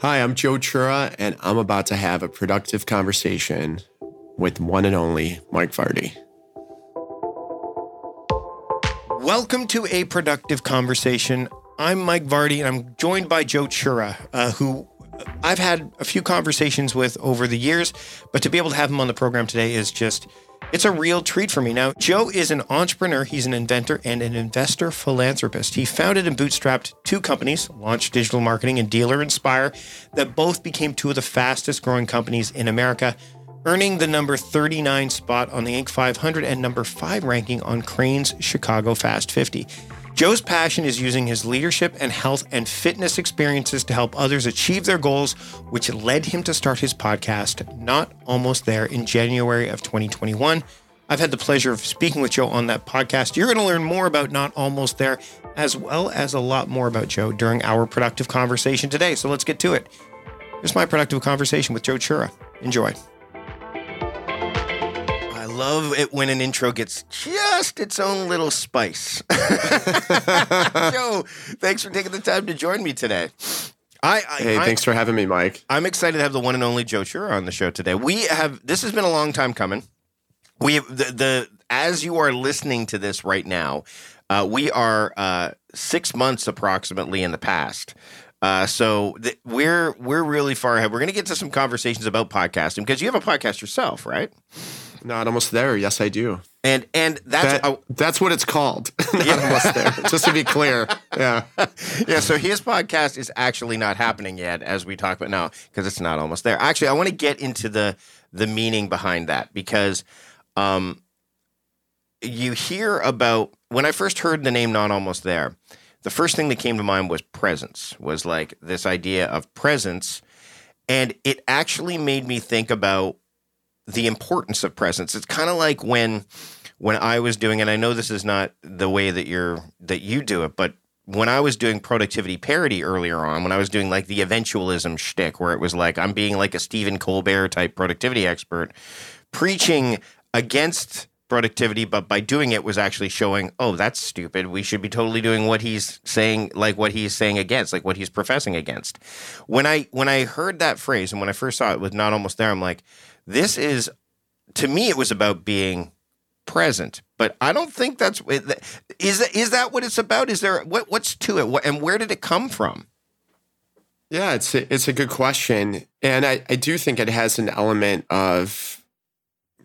Hi, I'm Joe Chura, and I'm about to have a productive conversation with one and only Mike Vardy. Welcome to a productive conversation. I'm Mike Vardy, and I'm joined by Joe Chura, uh, who I've had a few conversations with over the years, but to be able to have him on the program today is just it's a real treat for me. Now, Joe is an entrepreneur, he's an inventor and an investor philanthropist. He founded and bootstrapped two companies, Launch Digital Marketing and Dealer Inspire, that both became two of the fastest growing companies in America, earning the number 39 spot on the Inc. 500 and number 5 ranking on Crain's Chicago Fast 50. Joe's passion is using his leadership and health and fitness experiences to help others achieve their goals, which led him to start his podcast, Not Almost There, in January of 2021. I've had the pleasure of speaking with Joe on that podcast. You're going to learn more about Not Almost There, as well as a lot more about Joe during our productive conversation today. So let's get to it. Here's my productive conversation with Joe Chura. Enjoy love it when an intro gets just its own little spice. Joe, thanks for taking the time to join me today. I, I hey, I, thanks for having me, Mike. I'm excited to have the one and only Joe Chura on the show today. We have this has been a long time coming. We have the, the as you are listening to this right now, uh, we are uh, six months approximately in the past. Uh, so th- we're we're really far ahead. We're going to get to some conversations about podcasting because you have a podcast yourself, right? Not almost there. Yes, I do. And and that's that, that's what it's called. not yeah. almost there. Just to be clear. Yeah. yeah. So his podcast is actually not happening yet, as we talk about now, because it's not almost there. Actually, I want to get into the the meaning behind that because um, you hear about when I first heard the name "Not Almost There." The first thing that came to mind was presence. Was like this idea of presence, and it actually made me think about the importance of presence. It's kind of like when when I was doing, and I know this is not the way that you're that you do it, but when I was doing productivity parody earlier on, when I was doing like the eventualism shtick, where it was like I'm being like a Stephen Colbert type productivity expert, preaching against productivity, but by doing it was actually showing, oh, that's stupid. We should be totally doing what he's saying, like what he's saying against, like what he's professing against. When I when I heard that phrase and when I first saw it was not almost there, I'm like, this is, to me, it was about being present. But I don't think that's is that, is that what it's about? Is there what what's to it? What, and where did it come from? Yeah, it's a, it's a good question, and I, I do think it has an element of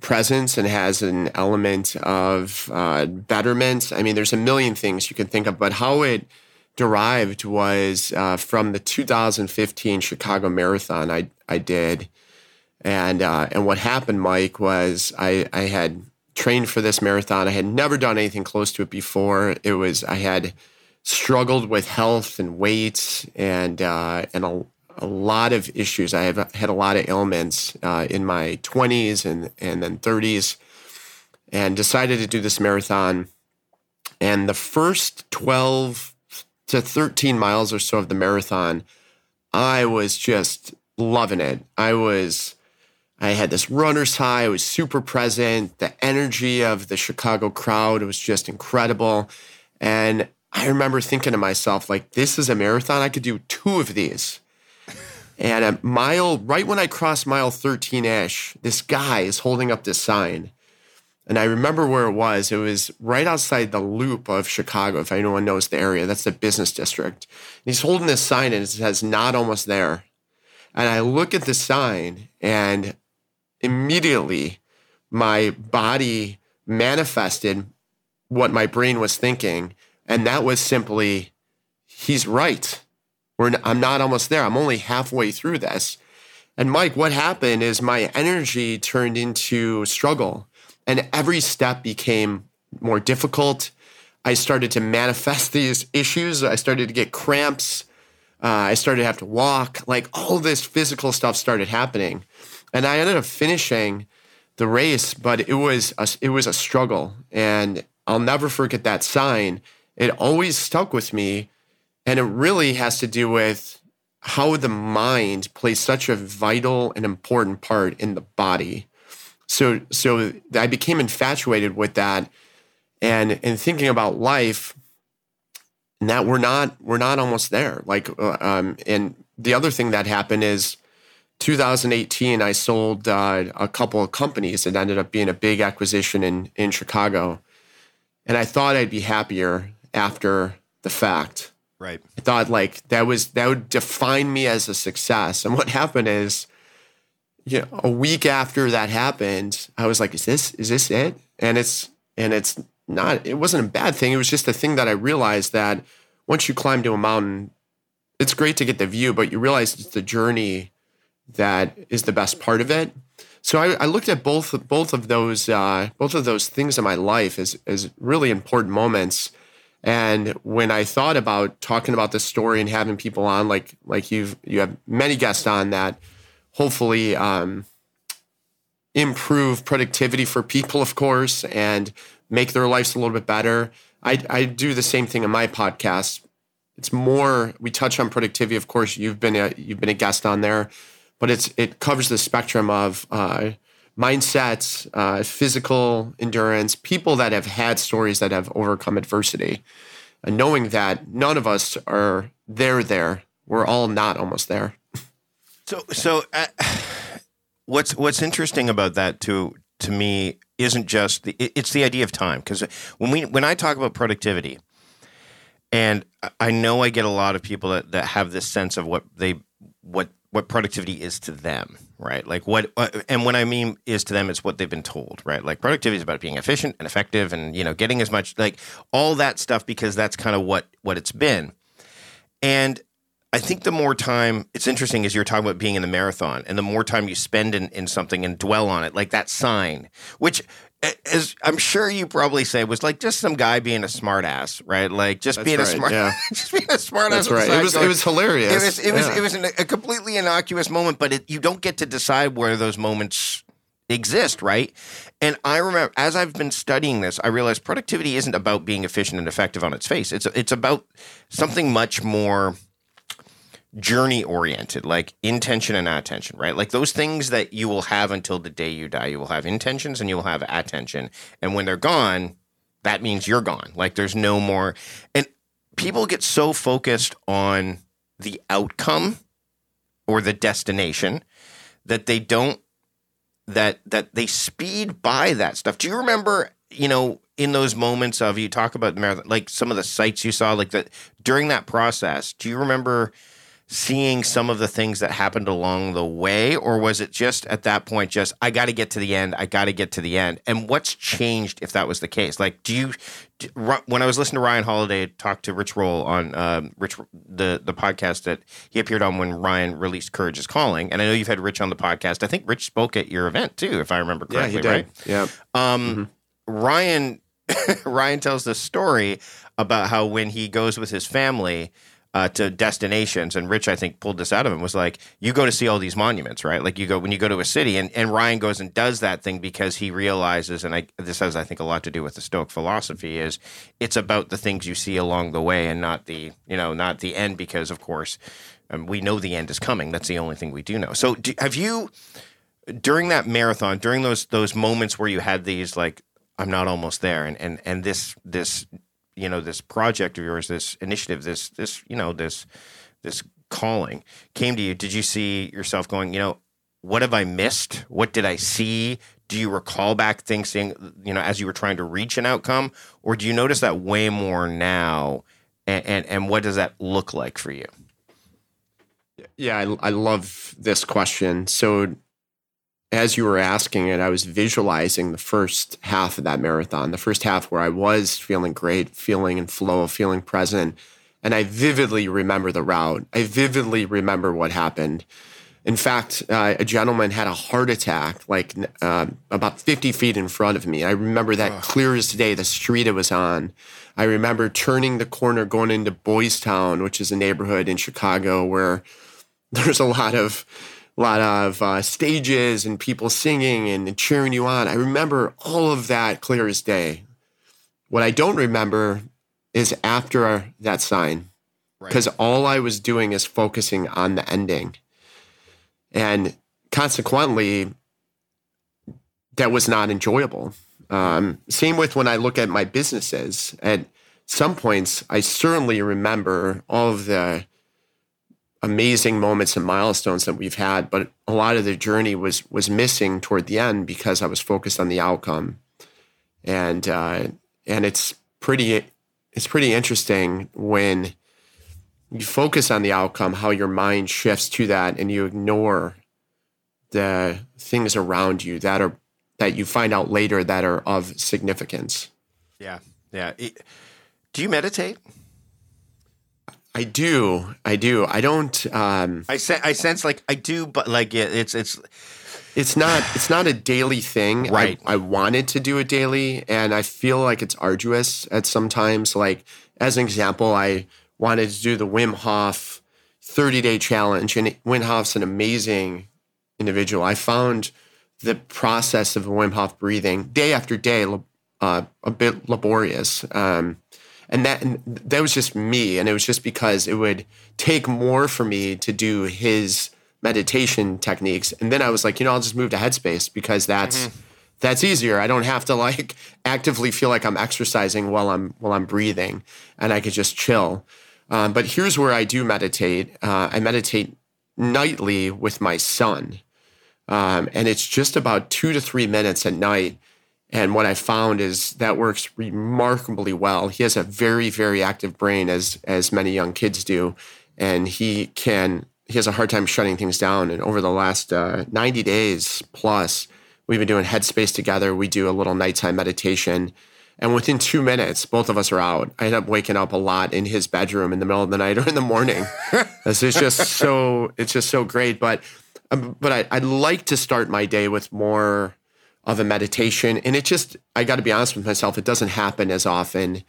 presence and has an element of uh, betterment. I mean, there's a million things you can think of, but how it derived was uh, from the 2015 Chicago Marathon I I did. And uh, and what happened, Mike, was I I had trained for this marathon. I had never done anything close to it before. It was I had struggled with health and weight and uh, and a, a lot of issues. I have had a lot of ailments uh, in my 20s and and then 30s, and decided to do this marathon. And the first 12 to 13 miles or so of the marathon, I was just loving it. I was I had this runner's high. I was super present. The energy of the Chicago crowd was just incredible. And I remember thinking to myself, like, this is a marathon. I could do two of these. And a mile, right when I crossed mile 13 ish, this guy is holding up this sign. And I remember where it was. It was right outside the loop of Chicago, if anyone knows the area. That's the business district. And he's holding this sign and it says, not almost there. And I look at the sign and immediately my body manifested what my brain was thinking. And that was simply, he's right. We're, I'm not almost there. I'm only halfway through this. And Mike, what happened is my energy turned into struggle, and every step became more difficult. I started to manifest these issues. I started to get cramps. Uh, I started to have to walk. Like all this physical stuff started happening and I ended up finishing the race, but it was a, it was a struggle, and I'll never forget that sign. It always stuck with me, and it really has to do with how the mind plays such a vital and important part in the body. So so I became infatuated with that, and and thinking about life. and that we're not we're not almost there. Like, uh, um, and the other thing that happened is 2018. I sold uh, a couple of companies. It ended up being a big acquisition in in Chicago, and I thought I'd be happier after the fact. Right. I thought like that was that would define me as a success. And what happened is, you know, a week after that happened, I was like, "Is this is this it?" And it's and it's not. It wasn't a bad thing. It was just a thing that I realized that once you climb to a mountain, it's great to get the view, but you realize it's the journey that is the best part of it. So I, I looked at both both of those uh, both of those things in my life as as really important moments and when I thought about talking about this story and having people on, like like you've you have many guests on that, hopefully um, improve productivity for people, of course, and make their lives a little bit better. I, I do the same thing in my podcast. It's more we touch on productivity. Of course, you've been a you've been a guest on there, but it's it covers the spectrum of uh, mindsets, uh, physical endurance, people that have had stories that have overcome adversity, and knowing that none of us are there. There, we're all not almost there. So, so uh, what's what's interesting about that too to me isn't just the it's the idea of time because when we when I talk about productivity, and I know I get a lot of people that that have this sense of what they what what productivity is to them, right? Like what, uh, and when I mean is to them, it's what they've been told, right? Like productivity is about being efficient and effective, and you know, getting as much like all that stuff because that's kind of what what it's been. And I think the more time, it's interesting as you're talking about being in the marathon, and the more time you spend in, in something and dwell on it, like that sign, which as I'm sure you probably say, it was like just some guy being a smartass, right? Like just That's being right, a smart, yeah. just being a smartass. That's right. It was it was hilarious. It was it was Yeah. it was an, a completely innocuous moment, but it, you don't get to decide where those moments exist, right? And I remember as I've been studying this, I realized productivity isn't about being efficient and effective on its face. It's it's about something much more journey oriented, like intention and attention, right? Like those things that you will have until the day you die. You will have intentions and you will have attention. And when they're gone, that means you're gone. Like there's no more. And people get so focused on the outcome or the destination that they don't that that they speed by that stuff. Do you remember, you know, in those moments of you talk about marathon, like some of the sights you saw, like that during that process, do you remember seeing some of the things that happened along the way, or was it just at that point just I got to get to the end, I got to get to the end? And what's changed if that was the case? Like, do you do, when I was listening to Ryan Holiday talk to Rich Roll on um, Rich the the podcast that he appeared on when Ryan released Courage is Calling, and I know you've had Rich on the podcast. I think Rich spoke at your event too, if I remember yeah, correctly. he did. Right? Yeah. Um, Ryan Ryan tells this story about how when he goes with his family uh, to destinations, and Rich I think pulled this out of him was like, you go to see all these monuments, right? Like you go when you go to a city, and, and Ryan goes and does that thing because he realizes, and I, this has I think a lot to do with the Stoic philosophy, is it's about the things you see along the way and not the you know not the end because of course. Um, we know the end is coming. That's the only thing we do know. So, do, have you during that marathon, during those those moments where you had these like I'm not almost there, and and and this this you know this project of yours, this initiative, this this you know this this calling came to you. Did you see yourself going? You know, what have I missed? What did I see? Do you recall back things you know as you were trying to reach an outcome, or do you notice that way more now? And and, and what does that look like for you? Yeah, I, I love this question. So, as you were asking it, I was visualizing the first half of that marathon, the first half where I was feeling great, feeling in flow, feeling present. And I vividly remember the route. I vividly remember what happened. In fact, uh, a gentleman had a heart attack like uh, about 50 feet in front of me. I remember that clear as day, the street it was on. I remember turning the corner going into Boys Town, which is a neighborhood in Chicago where there's a lot of a lot of uh, stages and people singing and cheering you on. I remember all of that clear as day. What I don't remember is after that sign, because all I was doing is focusing on the ending, and consequently, that was not enjoyable. Um, same with when I look at my businesses. At some points, I certainly remember all of the amazing moments and milestones that we've had, but a lot of the journey was was missing toward the end because I was focused on the outcome, and uh, and it's pretty it's pretty interesting when you focus on the outcome, how your mind shifts to that, and you ignore the things around you that are that you find out later that are of significance. Yeah, yeah. Do you meditate? I do. I do. I don't. Um, I se- I sense like I do, but like yeah, it's it's it's not it's not a daily thing. Right. I, I wanted to do it daily, and I feel like it's arduous at sometimes. Like as an example, I wanted to do the Wim Hof 30 day challenge, and Wim Hof's an amazing individual. I found the process of Wim Hof breathing day after day uh, a bit laborious. Um, and that and that was just me. And it was just because it would take more for me to do his meditation techniques. And then i was like you know i'll just move to headspace because that's mm-hmm. that's easier. I don't have to like actively feel like i'm exercising while i'm while i'm breathing. And i could just chill. Um, but here's where i do meditate. Uh, i meditate nightly with my son. Um, and it's just about two to three minutes at night and what I found is that works remarkably well. He has a very, very active brain, as as many young kids do, and he can he has a hard time shutting things down. And over the last uh, 90 days plus, we've been doing Headspace together. We do a little nighttime meditation. And within two minutes, both of us are out. I end up waking up a lot in his bedroom in the middle of the night or in the morning. it's just so it's just so great. But um, but I, I'd like to start my day with more of a meditation. And it just, I got to be honest with myself, it doesn't happen as often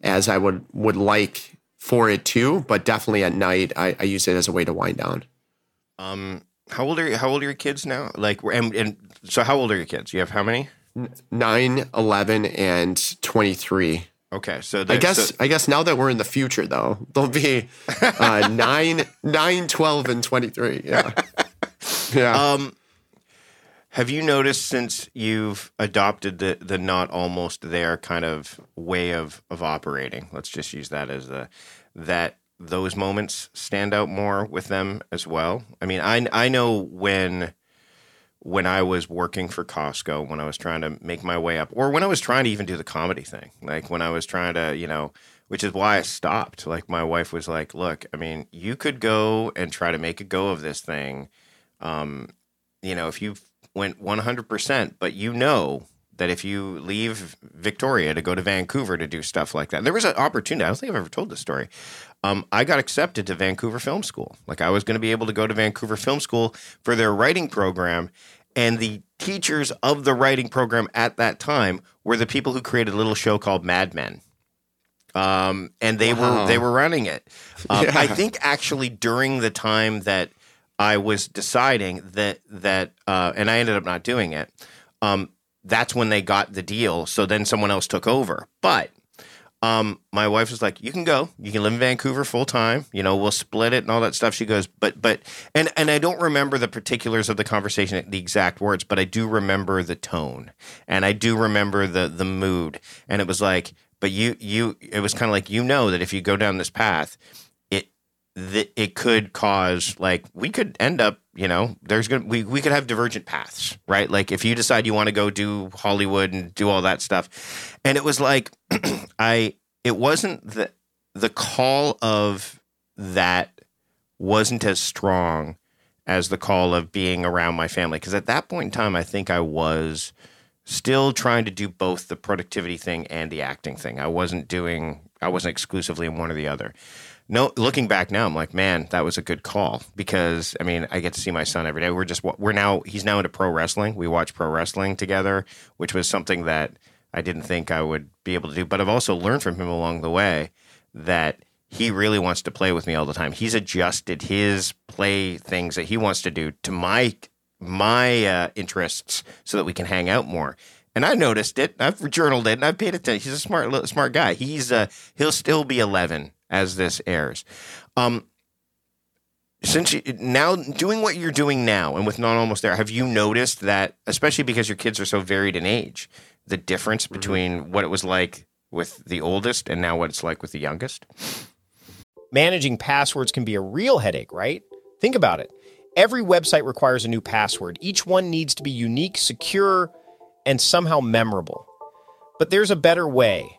as I would would like for it to. But definitely at night, I, I use it as a way to wind down. Um, how old are you, how old are your kids now? Like, and, and so how old are your kids? You have how many? Nine, 11, and 23. Okay, so I guess so, I guess now that we're in the future, though, they'll be uh, nine, nine, 12, and twenty three. Yeah, yeah. Um, have you noticed since you've adopted the the not almost there kind of way of of operating? Let's just use that as the that those moments stand out more with them as well. I mean, I I know when when I was working for Costco, when I was trying to make my way up, or when I was trying to even do the comedy thing, like when I was trying to, you know, which is why I stopped. Like my wife was like, "Look, I mean, you could go and try to make a go of this thing. Um, you know, if you went 100%, but you know that if you leave Victoria to go to Vancouver to do stuff like that, there was an opportunity. I don't think I've ever told this story. Um, I got accepted to Vancouver Film School. Like I was going to be able to go to Vancouver Film School for their writing program. And the teachers of the writing program at that time were the people who created a little show called Mad Men. Um, and they wow. were they were running it. Um, yeah. I think actually during the time that I was deciding that that, uh, and I ended up not doing it. Um, that's when they got the deal. So then someone else took over. But um, my wife was like, "You can go. You can live in Vancouver full time. You know, we'll split it and all that stuff." She goes, "But, but," and and I don't remember the particulars of the conversation, the exact words, but I do remember the tone, and I do remember the the mood, and it was like, "But you, you," it was kind of like, you know, that if you go down this path, that it could cause like we could end up you know there's gonna we, we could have divergent paths right? Like if you decide you want to go do hollywood and do all that stuff. And it was like i it wasn't the the call of that wasn't as strong as the call of being around my family. Because at that point in time i think i was still trying to do both the productivity thing and the acting thing. I wasn't doing i wasn't exclusively in one or the other no, looking back now, I'm like, man, that was a good call because I mean, I get to see my son every day. We're just we're now he's now into pro wrestling. We watch pro wrestling together, which was something that I didn't think I would be able to do. But I've also learned from him along the way that he really wants to play with me all the time. He's adjusted his play things that he wants to do to my my uh, interests so that we can hang out more. And I noticed it. I've journaled it, and I've paid attention. He's a smart, smart guy. He's uh, he'll still be 11 as this airs. Um, since you, now doing what you're doing now and with not almost there, have you noticed that, especially because your kids are so varied in age, the difference mm-hmm. between what it was like with the oldest and now what it's like with the youngest. Managing passwords can be a real headache, right? Think about it. Every website requires a new password. Each one needs to be unique, secure, and somehow memorable. But there's a better way.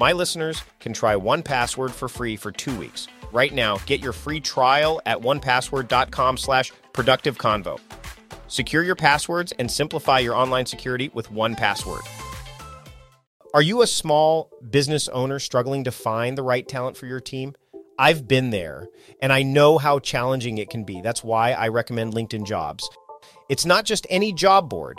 my listeners can try 1Password for free for two weeks. Right now, get your free trial at onepassword.com slash productive convo. Secure your passwords and simplify your online security with 1Password. Are you a small business owner struggling to find the right talent for your team? I've been there and I know how challenging it can be. That's why I recommend LinkedIn Jobs. It's not just any job board.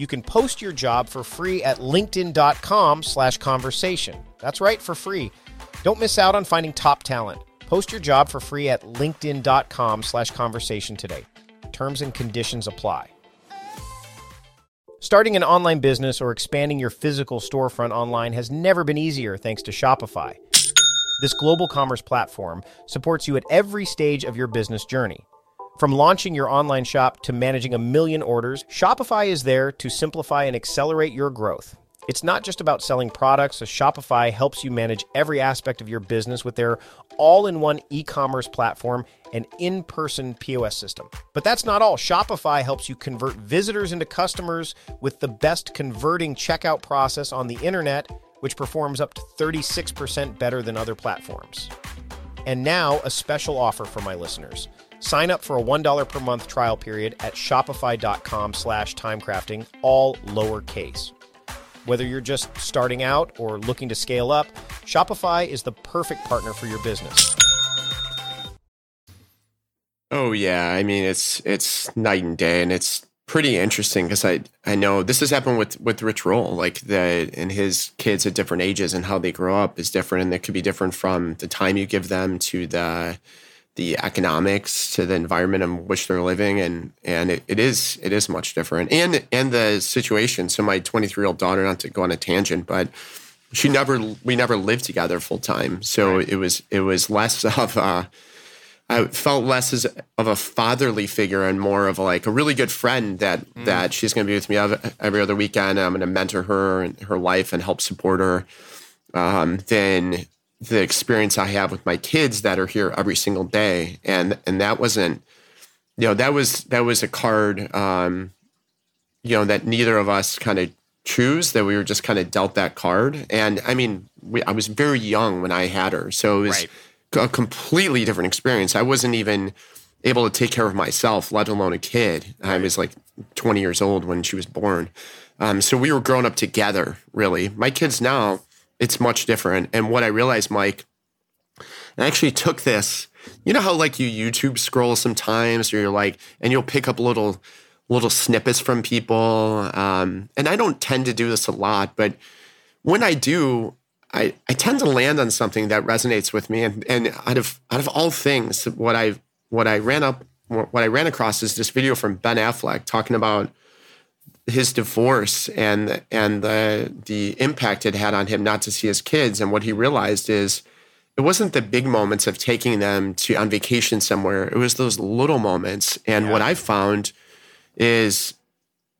you can post your job for free at linkedin.com slash conversation. That's right, for free. Don't miss out on finding top talent. Post your job for free at linkedin.com slash conversation today. Terms and conditions apply. Starting an online business or expanding your physical storefront online has never been easier thanks to Shopify. This global commerce platform supports you at every stage of your business journey. From launching your online shop to managing a million orders, Shopify is there to simplify and accelerate your growth. It's not just about selling products, so Shopify helps you manage every aspect of your business with their all in one e commerce platform and in person POS system. But that's not all. Shopify helps you convert visitors into customers with the best converting checkout process on the internet, which performs up to 36% better than other platforms. And now, a special offer for my listeners. Sign up for a $1 per month trial period at shopify.com slash timecrafting, all lowercase. Whether you're just starting out or looking to scale up, Shopify is the perfect partner for your business. Oh yeah, I mean it's it's night and day, and it's pretty interesting because I I know this has happened with with Rich Roll, like the and his kids at different ages and how they grow up is different, and it could be different from the time you give them to the the economics to the environment in which they're living and and it, it is it is much different and and the situation so my 23 year old daughter not to go on a tangent but she never we never lived together full time so right. it was it was less of a I felt less as of a fatherly figure and more of like a really good friend that mm. that she's going to be with me every other weekend. I'm going to mentor her and her life and help support her. Um, then the experience I have with my kids that are here every single day, and and that wasn't, you know, that was that was a card, um, you know, that neither of us kind of choose. That we were just kind of dealt that card, and I mean, we, I was very young when I had her, so it was right. a completely different experience. I wasn't even able to take care of myself, let alone a kid. I was like 20 years old when she was born. Um, so we were growing up together, really. My kids now, it's much different. And what I realized, Mike, I actually took this. You know how like you YouTube scroll sometimes, or you're like, and you'll pick up little little snippets from people. Um, and I don't tend to do this a lot, but when I do, I, I tend to land on something that resonates with me. And, and out of out of all things, what I what I ran up what I ran across is this video from Ben Affleck talking about his divorce and and the the impact it had on him not to see his kids. And what he realized is it wasn't the big moments of taking them to on vacation somewhere. It was those little moments. And yeah. what i found is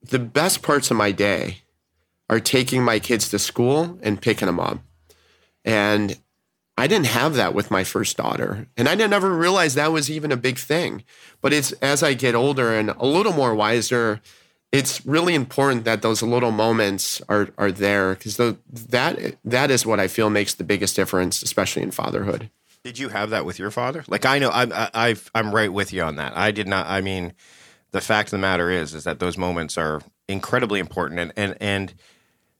the best parts of my day are taking my kids to school and picking them up. And i didn't have that with my first daughter. And i didn't ever realize that was even a big thing. But it's as i get older and a little more wiser it's really important that those little moments are are there because the, that that is what I feel makes the biggest difference, especially in fatherhood. Did you have that with your father? Like I know I'm I, I've, I'm right with you on that. I did not. I mean, the fact of the matter is is that those moments are incredibly important and and and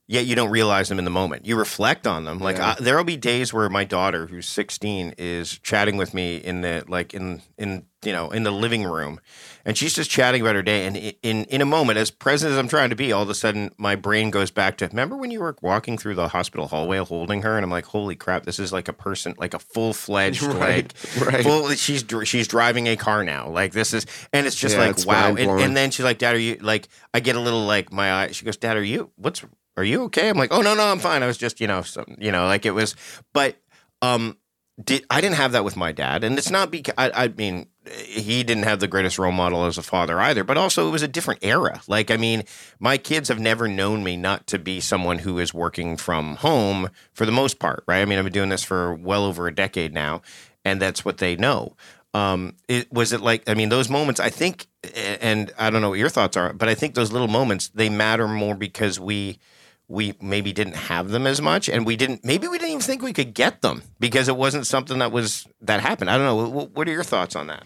yet you don't realize them in the moment. You reflect on them. Like Yeah. there'll be days where my daughter, who's 16, is chatting with me in the like in in you know in the living room, and she's just chatting about her day. And in in a moment, as present as I'm trying to be, all of a sudden my brain goes back to remember when you were walking through the hospital hallway holding her, and I'm like, holy crap, this is like a person, like a full fledged Right, like right. full. She's she's driving a car now. Like this is, and it's just Yeah, like it's wow. And, and then she's like, Dad, are you like? I get a little like my eye. She goes, Dad, are you? What's are you okay? I'm like, oh no, no, I'm fine. I was just, you know, some, you know, like it was, but um, did I didn't have that with my dad, and it's not because I, I mean he didn't have the greatest role model as a father either, but also it was a different era. Like, I mean, my kids have never known me not to be someone who is working from home for the most part, right? I mean, I've been doing this for well over a decade now, and that's what they know. Um, it was it like I mean those moments I think, and I don't know what your thoughts are, but I think those little moments they matter more because we we maybe didn't have them as much and we didn't maybe we didn't even think we could get them because it wasn't something that was that happened i don't know what, what are your thoughts on that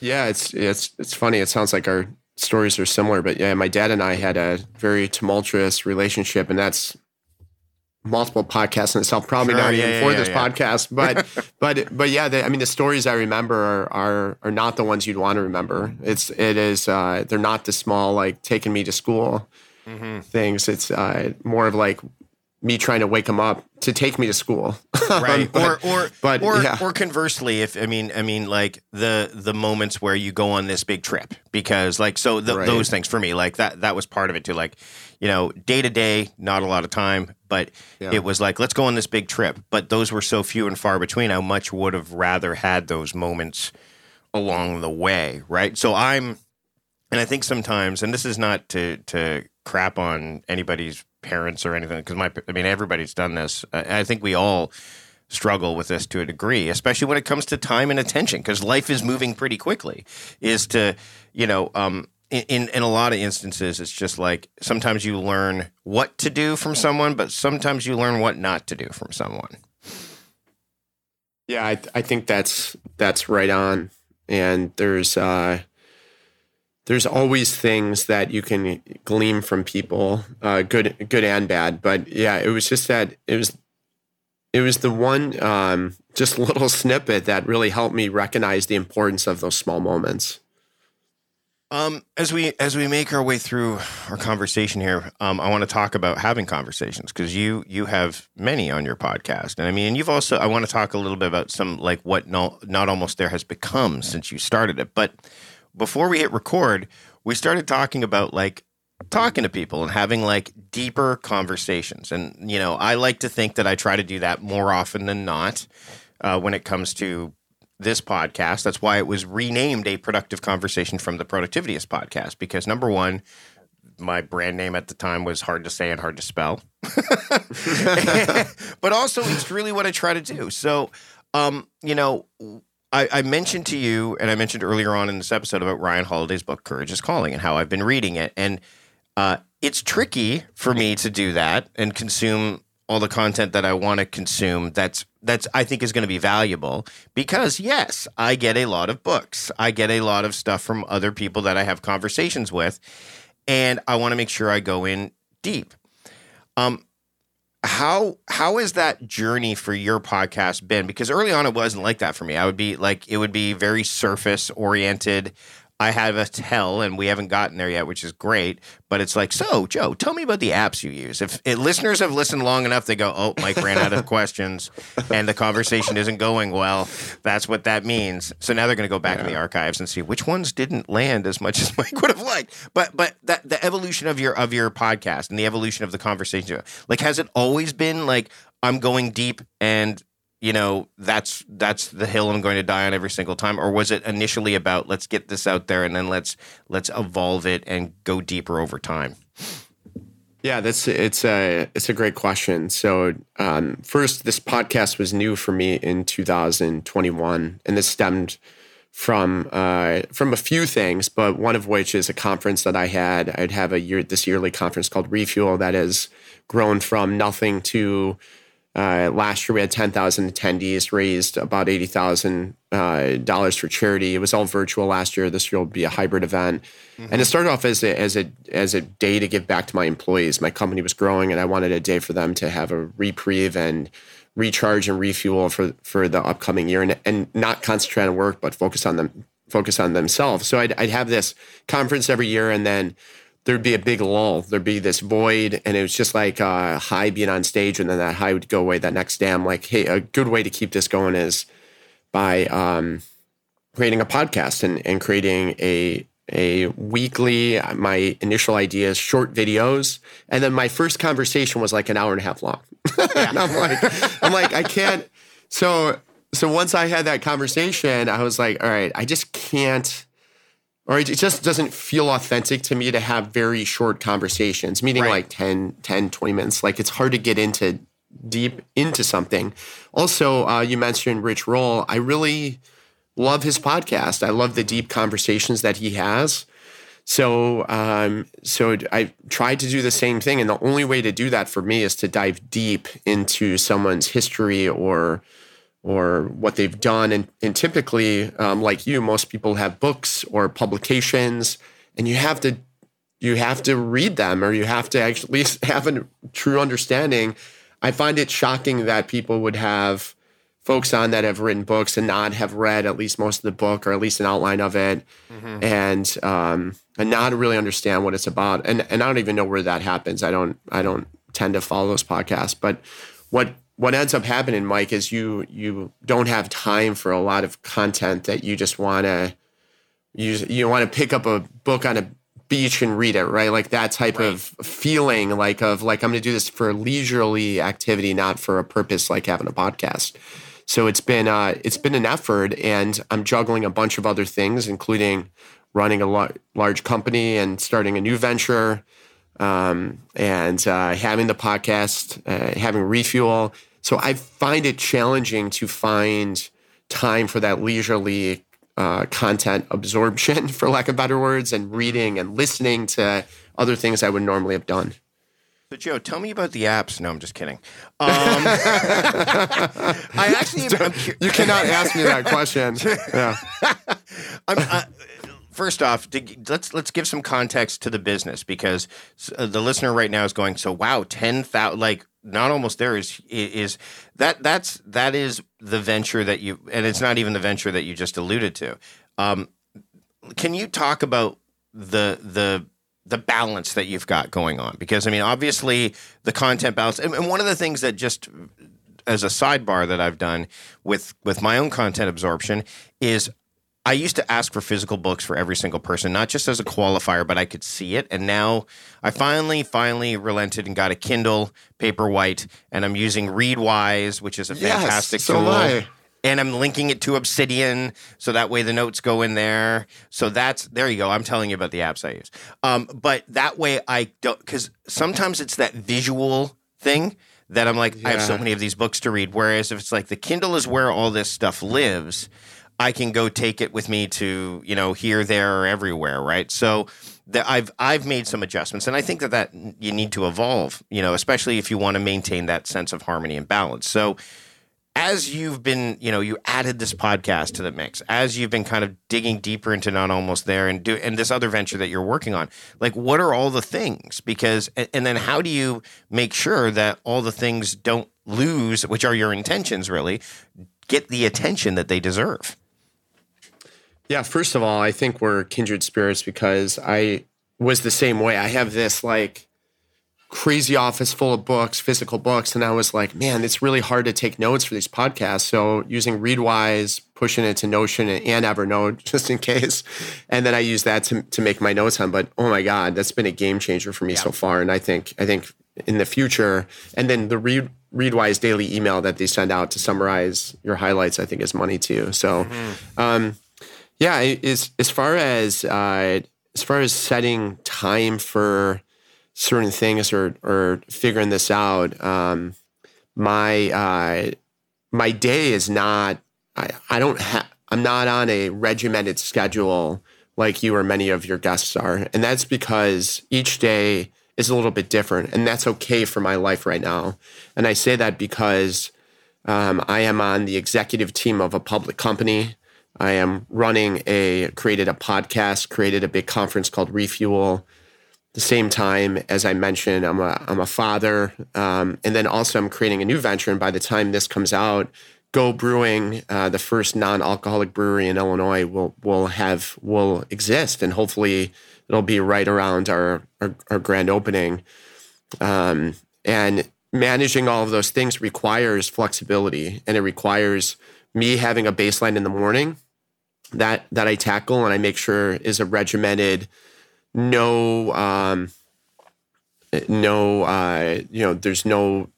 Yeah, it's it's it's funny. It sounds like our stories are similar, but yeah, my dad and I had a very tumultuous relationship, and that's multiple podcasts in itself. Probably Sure, not yeah, even yeah, for yeah, this podcast, but but but yeah, the, I mean, the stories I remember are, are are not the ones you'd want to remember. It's it is uh, they're not the small like taking me to school Mm-hmm. things. It's uh, more of like me trying to wake him up to take me to school. right But- or or but, or, yeah. or conversely if i mean i mean like the the moments where you go on this big trip because like so th- Right. those things for me like that that was part of it too like you know day to day not a lot of time but Yeah. it was like let's go on this big trip but those were so few and far between i much would have rather had those moments along the way right so i'm and I think sometimes, and this is not to to crap on anybody's parents or anything, because my, I mean, everybody's done this. I, I think we all struggle with this to a degree, especially when it comes to time and attention, because life is moving pretty quickly. Is to, you know, um, in, in a lot of instances, it's just like sometimes you learn what to do from someone, but sometimes you learn what not to do from someone. Yeah, I, I think that's that's right on. And there's uh, there's always things that you can glean from people, uh, good good and bad. But yeah, it was just that it was it was the one um, just little snippet that really helped me recognize the importance of those small moments. Um, as we as we make our way through our conversation here, um, I want to talk about having conversations because you you have many on your podcast, and I mean, you've also I want to talk a little bit about some like what not not almost there has become since you started it. But before we hit record, we started talking about like talking to people and having like deeper conversations, and you know, I like to think that I try to do that more often than not uh, when it comes to this podcast. That's why it was renamed a productive conversation from the Productivityist podcast. Because number one, my brand name at the time was hard to say and hard to spell. but also it's really what I try to do. So um, you know, I, I mentioned to you, and I mentioned earlier on in this episode about Ryan Holiday's book, Courage is Calling, and how I've been reading it. And uh, it's tricky for me to do that and consume all the content that I want to consume. That's that's I think is going to be valuable because yes, I get a lot of books. I get a lot of stuff from other people that I have conversations with, and I want to make sure I go in deep. Um, how how has that journey for your podcast been? Because early on it wasn't like that for me. I would be like it would be very surface oriented. I have a tell, and we haven't gotten there yet, which is great. But it's like, so Joe, tell me about the apps you use. If, if listeners have listened long enough, they go, "Oh, Mike ran out of questions, and the conversation isn't going well." That's what that means. So now they're going to go back in the archives and see which ones didn't land as much as Mike would have liked. But but that the evolution of your of your podcast and the evolution of the conversation, like, has it always been like I'm going deep and you know that's that's the hill I'm going to die on every single time, or was it initially about let's get this out there and then let's let's evolve it and go deeper over time? Yeah, that's it's a it's a great question. So um, first, this podcast was new for me in 2021, and this stemmed from uh, from a few things, but one of which is a conference that I had. I'd have a year this yearly conference called Refuel that has grown from nothing to Uh, last year we had 10,000 attendees, raised about $80,000 uh, for charity. It was all virtual last year. This year will be a hybrid event. Mm-hmm. And it started off as a, as a as a day to give back to my employees. My company was growing, and I wanted a day for them to have a reprieve and recharge and refuel for for the upcoming year, and and not concentrate on work, but focus on them focus on themselves. So I'd, I'd have this conference every year, and then there'd be a big lull. There'd be this void, and it was just like a high being on stage, and then that high would go away that next day. I'm like, hey, a good way to keep this going is by um, creating a podcast and, and creating a a weekly. My initial idea is short videos, and then my first conversation was like an hour and a half long. and I'm like, I'm like, I can't. So so once I had that conversation, I was like, all right, I just can't or it just doesn't feel authentic to me to have very short conversations, meaning right. like 10, 10, 20 minutes. Like it's hard to get into deep into something. Also, uh, you mentioned Rich Roll. I really love his podcast. I love the deep conversations that he has. So, um, so I tried to do the same thing, and the only way to do that for me is to dive deep into someone's history or or what they've done. And, and typically, um, like you, most people have books or publications, and you have to you have to read them or you have to actually at least have a true understanding. I find it shocking that people would have folks on that have written books and not have read at least most of the book or at least an outline of it mm-hmm. and um, and not really understand what it's about and and I don't even know where that happens I don't I don't tend to follow those podcasts but what what ends up happening, Mike, is you you don't have time for a lot of content that you just want to you you want to pick up a book on a beach and read it, right? Like that type right. of feeling, like of like I'm going to do this for a leisurely activity, not for a purpose like having a podcast. So it's been uh, it's been an effort, and I'm juggling a bunch of other things, including running a lar- large company and starting a new venture, um, and uh, having the podcast, uh, having refuel, so I find it challenging to find time for that leisurely uh, content absorption, for lack of better words, and reading and listening to other things I would normally have done. So, Joe, tell me about the apps. No, I'm just kidding. Um, I actually, am, you cannot ask me that question. Yeah. I'm, I, first off, let's let's give some context to the business because uh, the listener right now is going, so wow, ten thousand, like not almost there is is that that's that is the venture that you and it's not even the venture that you just alluded to. Um, can you talk about the the the balance that you've got going on? Because I mean, obviously the content balance, and, and one of the things that just as a sidebar that I've done with with my own content absorption is I used to ask for physical books for every single person, not just as a qualifier, but I could see it. And now I finally, finally relented and got a Kindle Paperwhite, and I'm using Readwise, which is a fantastic yes, so tool. And I'm linking it to Obsidian, so that way the notes go in there. So that's there you go. I'm telling you about the apps I use. Um, but that way I don't because sometimes it's that visual thing that I'm like, yeah. I have so many of these books to read. Whereas if it's like the Kindle is where all this stuff lives I can go take it with me to you know here, there, or everywhere, right? So the, I've I've made some adjustments, and I think that that you need to evolve, you know, especially if you want to maintain that sense of harmony and balance. So as you've been, you know, you added this podcast to the mix, as you've been kind of digging deeper into not almost there and do and this other venture that you're working on, like what are all the things? Because and then how do you make sure that all the things don't lose, which are your intentions really, get the attention that they deserve? Yeah, first of all, I think we're kindred spirits because I was the same way. I have this like crazy office full of books, physical books, and I was like, man, it's really hard to take notes for these podcasts. So using Readwise, pushing it to Notion and Evernote just in case, and then I use that to to make my notes on. But oh my god, that's been a game changer for me yeah. so far, and I think I think in the future, and then the Read Readwise daily email that they send out to summarize your highlights, I think is money too. So. Mm-hmm. Um, yeah, as as far as uh, as far as setting time for certain things or or figuring this out, um, my uh, my day is not. I, I don't have. I'm not on a regimented schedule like you or many of your guests are, and that's because each day is a little bit different, and that's okay for my life right now. And I say that because um, I am on the executive team of a public company. I am running a created a podcast, created a big conference called Refuel. The same time, as I mentioned, I'm a I'm a father, um, and then also I'm creating a new venture. And by the time this comes out, Go Brewing, uh, the first non-alcoholic brewery in Illinois, will will have will exist, and hopefully it'll be right around our our, our grand opening. Um, and managing all of those things requires flexibility, and it requires me having a baseline in the morning that that I tackle and I make sure is a regimented, no, um, no, uh, you know, there's no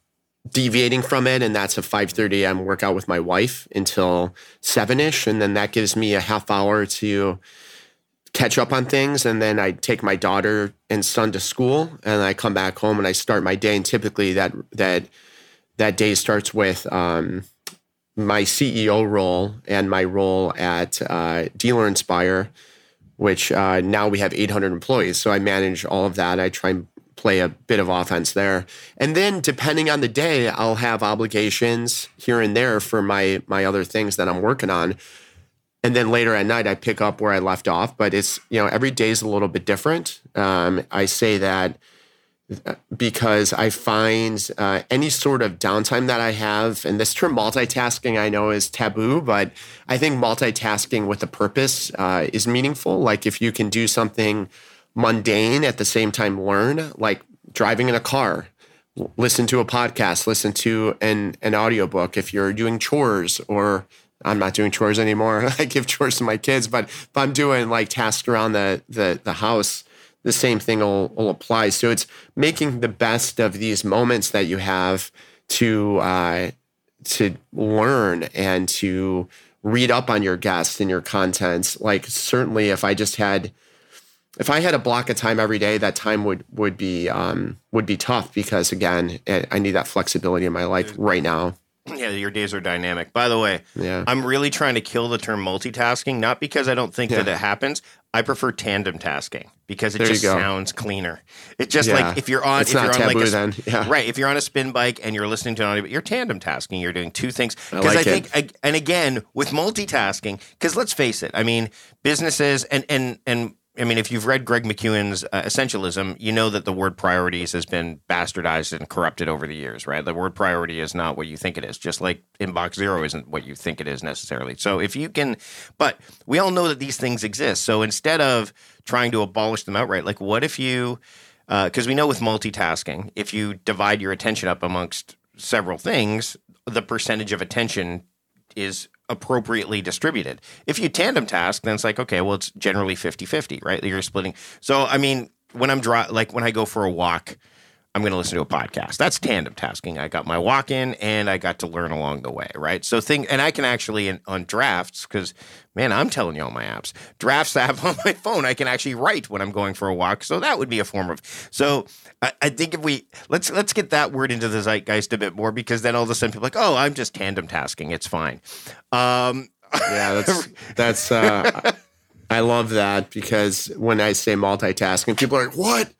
deviating from it, and that's a 5:30 a.m. workout with my wife until seven ish, and then that gives me a half hour to catch up on things, and then I take my daughter and son to school, and I come back home and I start my day, and typically that that that day starts with um, my CEO role and my role at uh, Dealer Inspire, which uh, now we have 800 employees. So I manage all of that. I try and play a bit of offense there. And then depending on the day, I'll have obligations here and there for my my other things that I'm working on. And then later at night, I pick up where I left off. But it's you know every day is a little bit different. Um, I say that because I find uh, any sort of downtime that I have, and this term multitasking I know is taboo, but I think multitasking with a purpose uh, is meaningful. Like if you can do something mundane at the same time learn, like driving in a car, listen to a podcast, listen to an, an audiobook. If you're doing chores or I'm not doing chores anymore. I give chores to my kids, but if I'm doing like tasks around the, the, the house, the same thing will, will apply. So it's making the best of these moments that you have to uh, to learn and to read up on your guests and your contents. Like certainly, if I just had if I had a block of time every day, that time would would be um, would be tough because again, I need that flexibility in my life right now. Yeah, your days are dynamic. By the way, yeah. I'm really trying to kill the term multitasking, not because I don't think yeah. that it happens. I prefer tandem tasking because it there just sounds cleaner. It's just yeah. like if you're on, it's if not you're taboo like a, then. Yeah. right, if you're on a spin bike and you're listening to an audio, you're tandem tasking. You're doing two things because I, like I think, and again with multitasking, because let's face it, I mean businesses and and and I mean, if you've read Greg McKeown's uh, Essentialism, you know that the word priorities has been bastardized and corrupted over the years, right? The word priority is not what you think it is, just like inbox zero isn't what you think it is necessarily. So if you can, but we all know that these things exist. So instead of trying to abolish them outright, like what if you, because uh, we know with multitasking, if you divide your attention up amongst several things, the percentage of attention is appropriately distributed. If you tandem task, then it's like, okay, well, it's generally 50 50, right? You're splitting. So, I mean, when I'm dry, like when I go for a walk, I'm going to listen to a podcast. That's tandem tasking. I got my walk in and I got to learn along the way, right? So thing, and I can actually in, on drafts because man, I'm telling you all my apps. Drafts app on my phone, I can actually write when I'm going for a walk. So that would be a form of. So I, I think if we let's let's get that word into the zeitgeist a bit more because then all of a sudden people are like, oh, I'm just tandem tasking. It's fine. Um, yeah, that's that's. Uh, I love that because when I say multitasking, people are like, "What?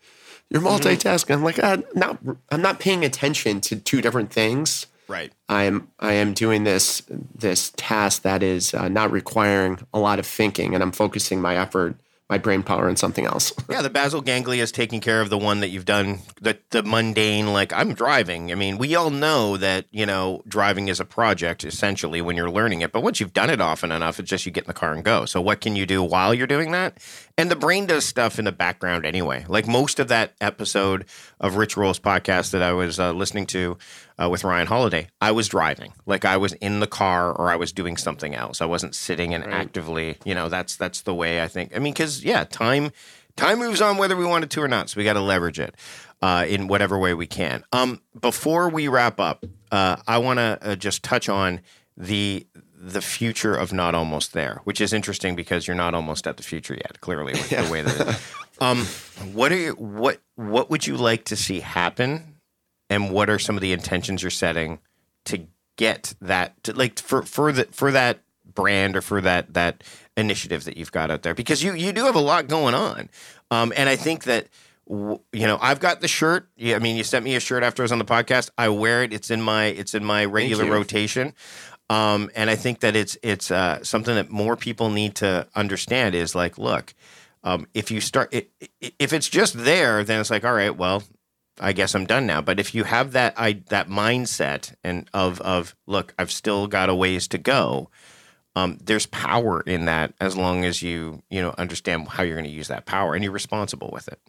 You're mm-hmm. multitasking. I'm like, I'm not. I'm not paying attention to two different things. Right. I am. I am doing this this task that is uh, not requiring a lot of thinking, and I'm focusing my effort my brain power on something else. yeah, the basal ganglia is taking care of the one that you've done, the the mundane. Like I'm driving. I mean, we all know that you know driving is a project essentially when you're learning it. But once you've done it often enough, it's just you get in the car and go. So what can you do while you're doing that? And the brain does stuff in the background anyway. Like most of that episode of Rich Roll's podcast that I was uh, listening to uh, with Ryan Holiday, I was driving. Like I was in the car or I was doing something else. I wasn't sitting and right. actively, you know, that's that's the way I think. I mean, because yeah, time time moves on whether we want it to or not. So we got to leverage it uh, in whatever way we can. Um, before we wrap up, uh, I want to uh, just touch on the the future of not almost there, which is interesting because you're not almost at the future yet. Clearly, with yeah. the way that. It is. Um, what are you, what what would you like to see happen and what are some of the intentions you're setting to get that to, like for for the for that brand or for that that initiative that you've got out there because you you do have a lot going on um, and I think that you know, I've got the shirt. Yeah, I mean, you sent me a shirt after I was on the podcast. I wear it. It's in my it's in my regular rotation. Um, and I think that it's it's uh, something that more people need to understand is like, look, um, if you start i i- if it's just there, then it's like, all right, well, I guess I'm done now. But if you have that I that mindset and of of look, I've still got a ways to go. Um, there's power in that as long as you you know understand how you're going to use that power and you're responsible with it.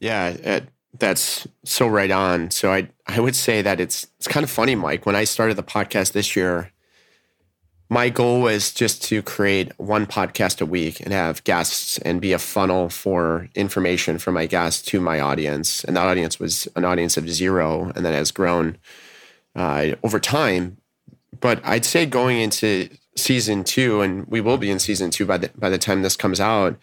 Yeah, it, that's so right on. So I I would say that it's it's kind of funny, Mike. When I started the podcast this year, my goal was just to create one podcast a week and have guests and be a funnel for information from my guests to my audience. And that audience was an audience of zero, and then has grown uh, over time. But I'd say going into season two, and we will be in season two by the by the time this comes out.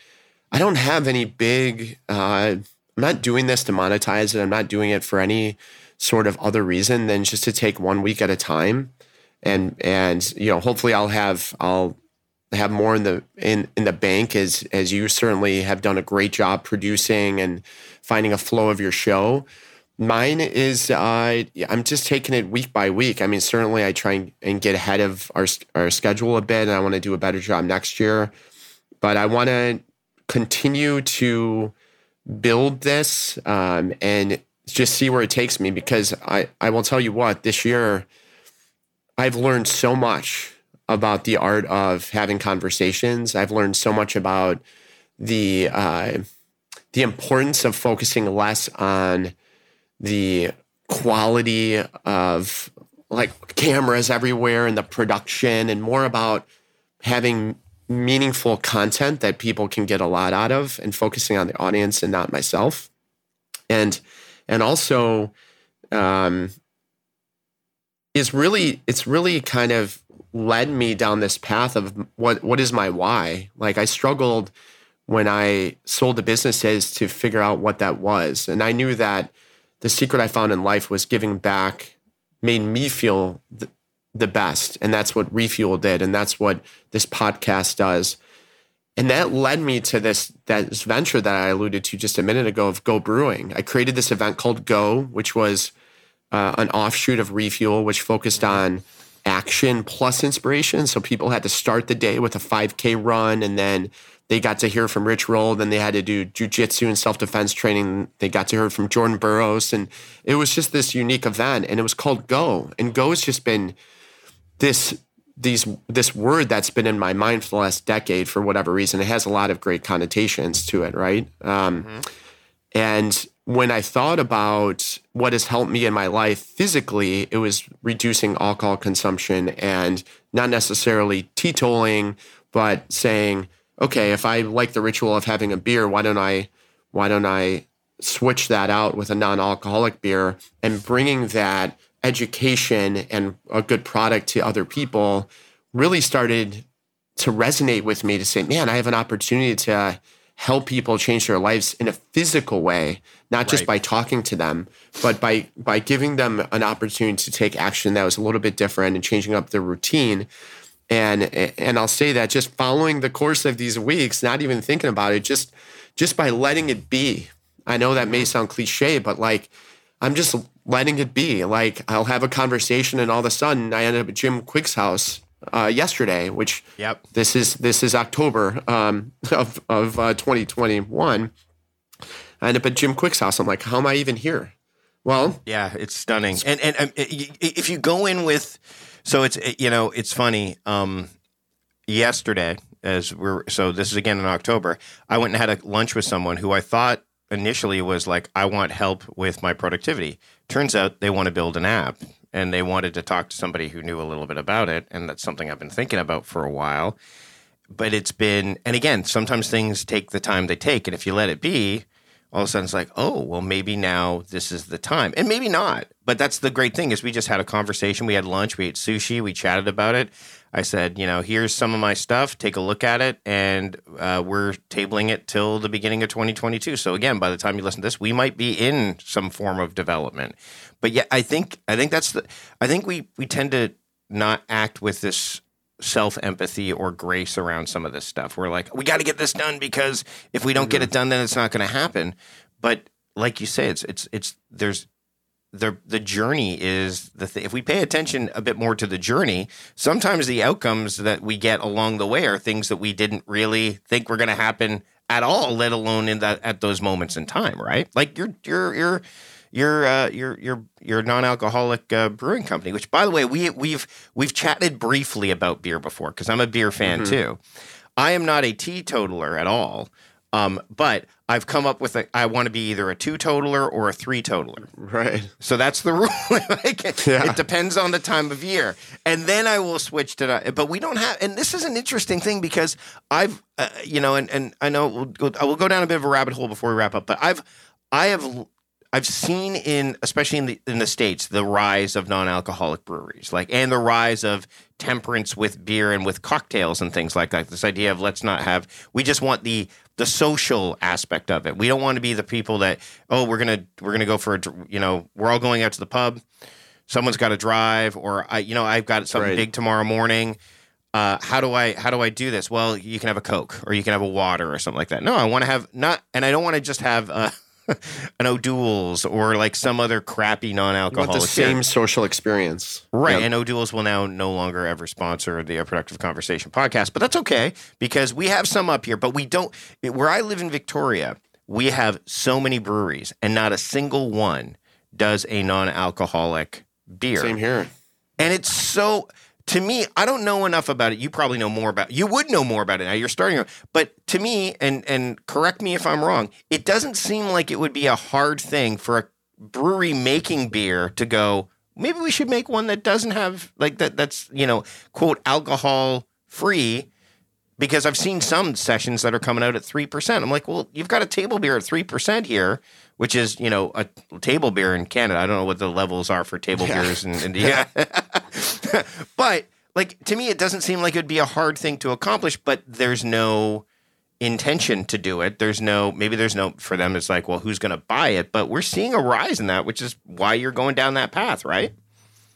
I don't have any big. Uh, I'm not doing this to monetize it. I'm not doing it for any sort of other reason than just to take one week at a time, and and you know hopefully I'll have I'll have more in the in in the bank as as you certainly have done a great job producing and finding a flow of your show. Mine is uh, I'm just taking it week by week. I mean, certainly I try and, and get ahead of our our schedule a bit, and I want to do a better job next year. But I want to continue to build this um, and just see where it takes me because I, I will tell you what this year I've learned so much about the art of having conversations. I've learned so much about the uh, the importance of focusing less on the quality of like cameras everywhere and the production and more about having meaningful content that people can get a lot out of and focusing on the audience and not myself. And and also um is really it's really kind of led me down this path of what what is my why? Like i struggled when i sold the businesses to figure out what that was. And i knew that the secret i found in life was giving back made me feel the, the best and that's what refuel did and that's what this podcast does and that led me to this this venture that i alluded to just a minute ago of go brewing i created this event called go which was uh, an offshoot of refuel which focused on action plus inspiration so people had to start the day with a 5k run and then they got to hear from Rich Roll. Then they had to do jujitsu and self defense training. They got to hear from Jordan Burroughs, and it was just this unique event. And it was called Go. And Go has just been this these this word that's been in my mind for the last decade for whatever reason. It has a lot of great connotations to it, right? Um, And when I thought about what has helped me in my life physically, it was reducing alcohol consumption and not necessarily teetotaling, but saying, okay, if I like the ritual of having a beer, why don't I, why don't I switch that out with a non-alcoholic beer and bringing that education and a good product to other people really started to resonate with me to say, man, I have an opportunity to help people change their lives in a physical way, not just Right. by talking to them, but by by giving them an opportunity to take action that was a little bit different and changing up their routine. And and I'll say that just following the course of these weeks, not even thinking about it, just just by letting it be. I know that may sound cliche, but like I'm just letting it be. Like I'll have a conversation, and all of a sudden I end up at Jim Kwik's house uh, yesterday, which Yep. this is this is October um, of of uh, 2021. I end up at Jim Kwik's house. I'm like, how am I even here? Well, Yeah, it's stunning. And and um, if you go in with, so it's you know it's funny. Um, yesterday, as we're so this is again in October, I went and had a lunch with someone who I thought initially was like, I want help with my productivity. Turns out they want to build an app, and they wanted to talk to somebody who knew a little bit about it, and that's something I've been thinking about for a while. But it's been, and again, sometimes things take the time they take, and if you let it be, all of a sudden it's like, oh, well, maybe now this is the time, and maybe not. But that's the great thing is we just had a conversation. We had lunch, we ate sushi, we chatted about it. I said, you know, here's some of my stuff. Take a look at it, and uh, we're tabling it till the beginning of 2022. So again, by the time you listen to this, we might be in some form of development. But yeah, I think I think that's the. I think we we tend to not act with this self empathy or grace around some of this stuff. We're like, we got to get this done because if we don't get mm-hmm. it done, then it's not going to happen. but like you say, it's it's it's there's the the journey is the thing. If we pay attention a bit more to the journey, sometimes the outcomes that we get along the way are things that we didn't really think were going to happen at all, let alone in that at those moments in time, right? Like you're you're you're your uh, your your your non-alcoholic uh, brewing company. Which, by the way, we we've we've chatted briefly about beer before because I'm a beer fan mm-hmm. too. I am not a teetotaler at all, um, but I've come up with a. I want to be either a two-totaler or a three-totaler. Right. So that's the rule. like, yeah. It depends on the time of year, and then I will switch to that. But we don't have. And this is an interesting thing because I've, uh, you know, and and I know we'll go, I will go down a bit of a rabbit hole before we wrap up. But I've I have I've seen in especially in the in the states the rise of non-alcoholic breweries, like and the rise of temperance with beer and with cocktails and things like that. This idea of let's not have we just want the the social aspect of it. We don't want to be the people that oh we're gonna we're gonna go for a you know we're all going out to the pub. Someone's got to drive, or I you know I've got something right. big tomorrow morning. Uh, how do I how do I do this? Well, you can have a Coke or you can have a water or something like that. No, I want to have not, and I don't want to just have. Uh, an O'Doul's or like some other crappy non-alcoholic. the same social experience, right? Yep. And O'Doul's will now no longer ever sponsor the Productive Conversation podcast, but that's okay because we have some up here. But we don't. Where I live in Victoria, we have so many breweries, and not a single one does a non-alcoholic beer. Same here. And it's so to me, I don't know enough about it. You probably know more about. You would know more about it now. You're starting, but to me, and and correct me if I'm wrong. It doesn't seem like it would be a hard thing for a brewery making beer to go. Maybe we should make one that doesn't have like that. That's you know quote alcohol free. Because I've seen some sessions that are coming out at three percent. I'm like, well, you've got a table beer at three percent here which is you know a table beer in Canada. I don't know what the levels are for table yeah. beers in India. but like to me, it doesn't seem like it would be a hard thing to accomplish. But there's no intention to do it. There's no maybe there's no for them. It's like, well, who's going to buy it? But we're seeing a rise in that, which is why you're going down that path, right?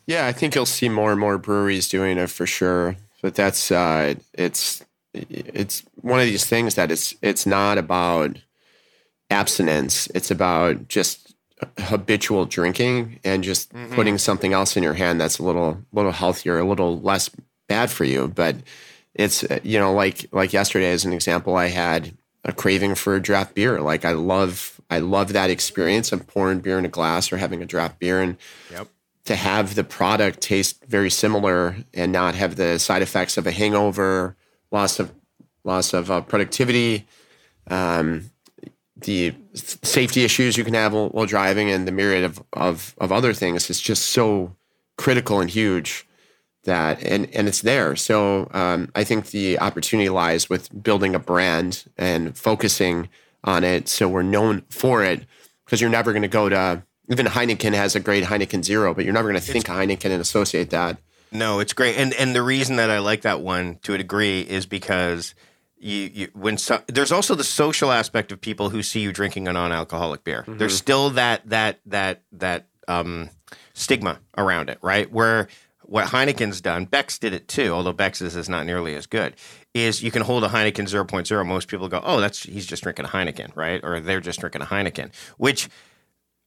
Yeah, I think you'll see more and more breweries doing it for sure. But that's uh, it's it's one of these things that it's it's not about abstinence. It's about just habitual drinking and just mm-hmm. putting something else in your hand that's a little little healthier, a little less bad for you. But it's you know like like yesterday as an example, I had a craving for a draft beer. Like I love I love that experience of pouring beer in a glass or having a draft beer and yep. to have the product taste very similar and not have the side effects of a hangover, loss of loss of uh, productivity. Um, the safety issues you can have while, while driving and the myriad of, of, of other things is just so critical and huge that and and it's there. So um, i think the opportunity lies with building a brand and focusing on it so we're known for it because you're never going to go to even heineken has a great heineken zero but you're never going to think heineken and associate that. No it's great. And and the reason that i like that one to a degree is because you, you when so, there's also the social aspect of people who see you drinking a non-alcoholic beer. Mm-hmm. There's still that that that that um, stigma around it, right? Where what Heineken's done, Beck's did it too, although Beck's is, is not nearly as good. Is you can hold a Heineken 0.0. Most people go, oh, that's he's just drinking a Heineken, right? Or they're just drinking a Heineken, which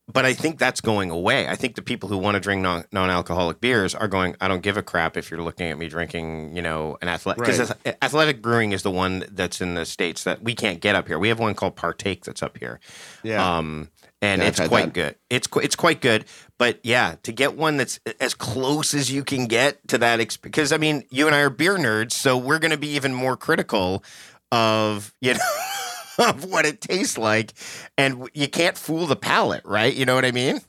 but I think that's going away. I think the people who want to drink non alcoholic beers are going. I don't give a crap if you're looking at me drinking, you know, an athletic because right. athletic brewing is the one that's in the states that we can't get up here. We have one called Partake that's up here. Yeah. Um, and yeah, it's quite that. good. It's it's quite good. But yeah, to get one that's as close as you can get to that, because I mean, you and I are beer nerds, so we're going to be even more critical of you know. of what it tastes like, and you can't fool the palate, right? You know what I mean?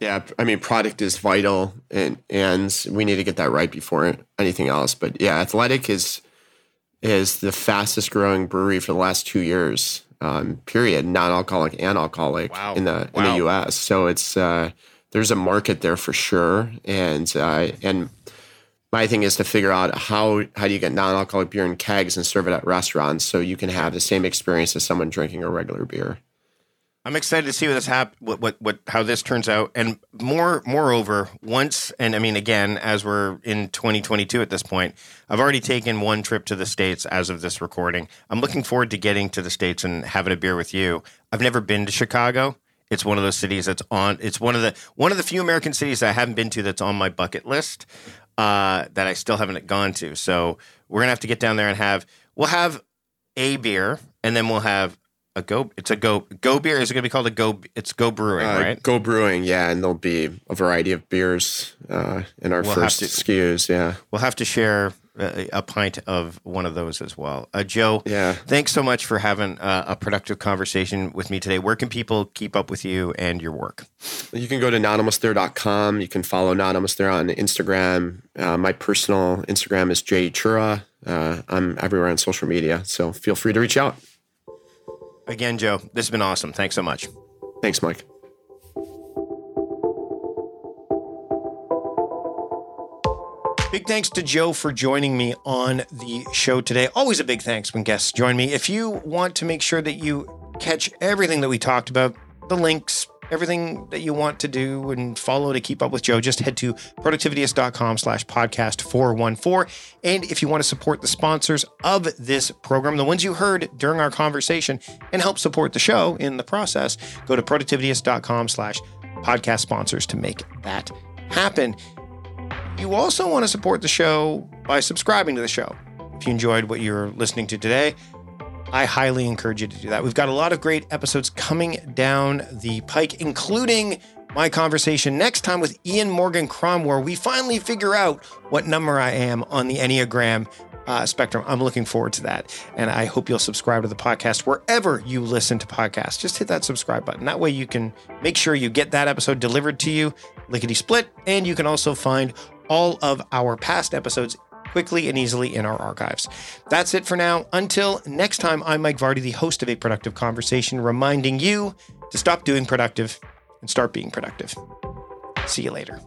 Yeah, I mean, product is vital, and and we need to get that right before anything else. But yeah, Athletic is is the fastest growing brewery for the last two years. Um, period, non-alcoholic and alcoholic wow. in the wow. in the U.S. So it's uh, there's a market there for sure, and uh, and my thing is to figure out how how do you get non-alcoholic beer in kegs and serve it at restaurants so you can have the same experience as someone drinking a regular beer. I'm excited to see what this hap- what, what what how this turns out, and more moreover, once and I mean again, as we're in 2022 at this point, I've already taken one trip to the states as of this recording. I'm looking forward to getting to the states and having a beer with you. I've never been to Chicago. It's one of those cities that's on. It's one of the one of the few American cities I haven't been to that's on my bucket list uh, that I still haven't gone to. So we're gonna have to get down there and have. We'll have a beer, and then we'll have a go. It's a go go beer. Is it gonna be called a go? It's go brewing, Uh, right? Go brewing, yeah, and there'll be a variety of beers uh, in our We'll first to- SKUs. Yeah, We'll have to share a, a pint of one of those as well. Uh, Joe, yeah. thanks so much for having uh, a productive conversation with me today. Where can people keep up with you and your work? You can go to notalmostthere.com. You can follow Not Almost There on Instagram. Uh, my personal Instagram is Jay Chura. Uh, I'm everywhere on social media, so feel free to reach out. Again, Joe, this has been awesome. Thanks so much. Thanks, Mike. Big thanks to Joe for joining me on the show today. Always a big thanks when guests join me. If you want to make sure that you catch everything that we talked about, the links, everything that you want to do and follow to keep up with Joe, just head to productivityist.com slash podcast 414. And if you want to support the sponsors of this program, the ones you heard during our conversation, and help support the show in the process, go to productivityist.com slash podcast sponsors to make that happen. You also want to support the show by subscribing to the show. If you enjoyed what you're listening to today, I highly encourage you to do that. We've got a lot of great episodes coming down the pike, including my conversation next time with Ian Morgan Cron, where we finally figure out what number I am on the Enneagram uh, spectrum. I'm looking forward to that. And I hope you'll subscribe to the podcast wherever you listen to podcasts. Just hit that subscribe button. That way you can make sure you get that episode delivered to you lickety split. And you can also find all of our past episodes quickly and easily in our archives. That's it for now. Until next time, I'm Mike Vardy, the host of A Productive Conversation, reminding you to stop doing productive and start being productive. See you later.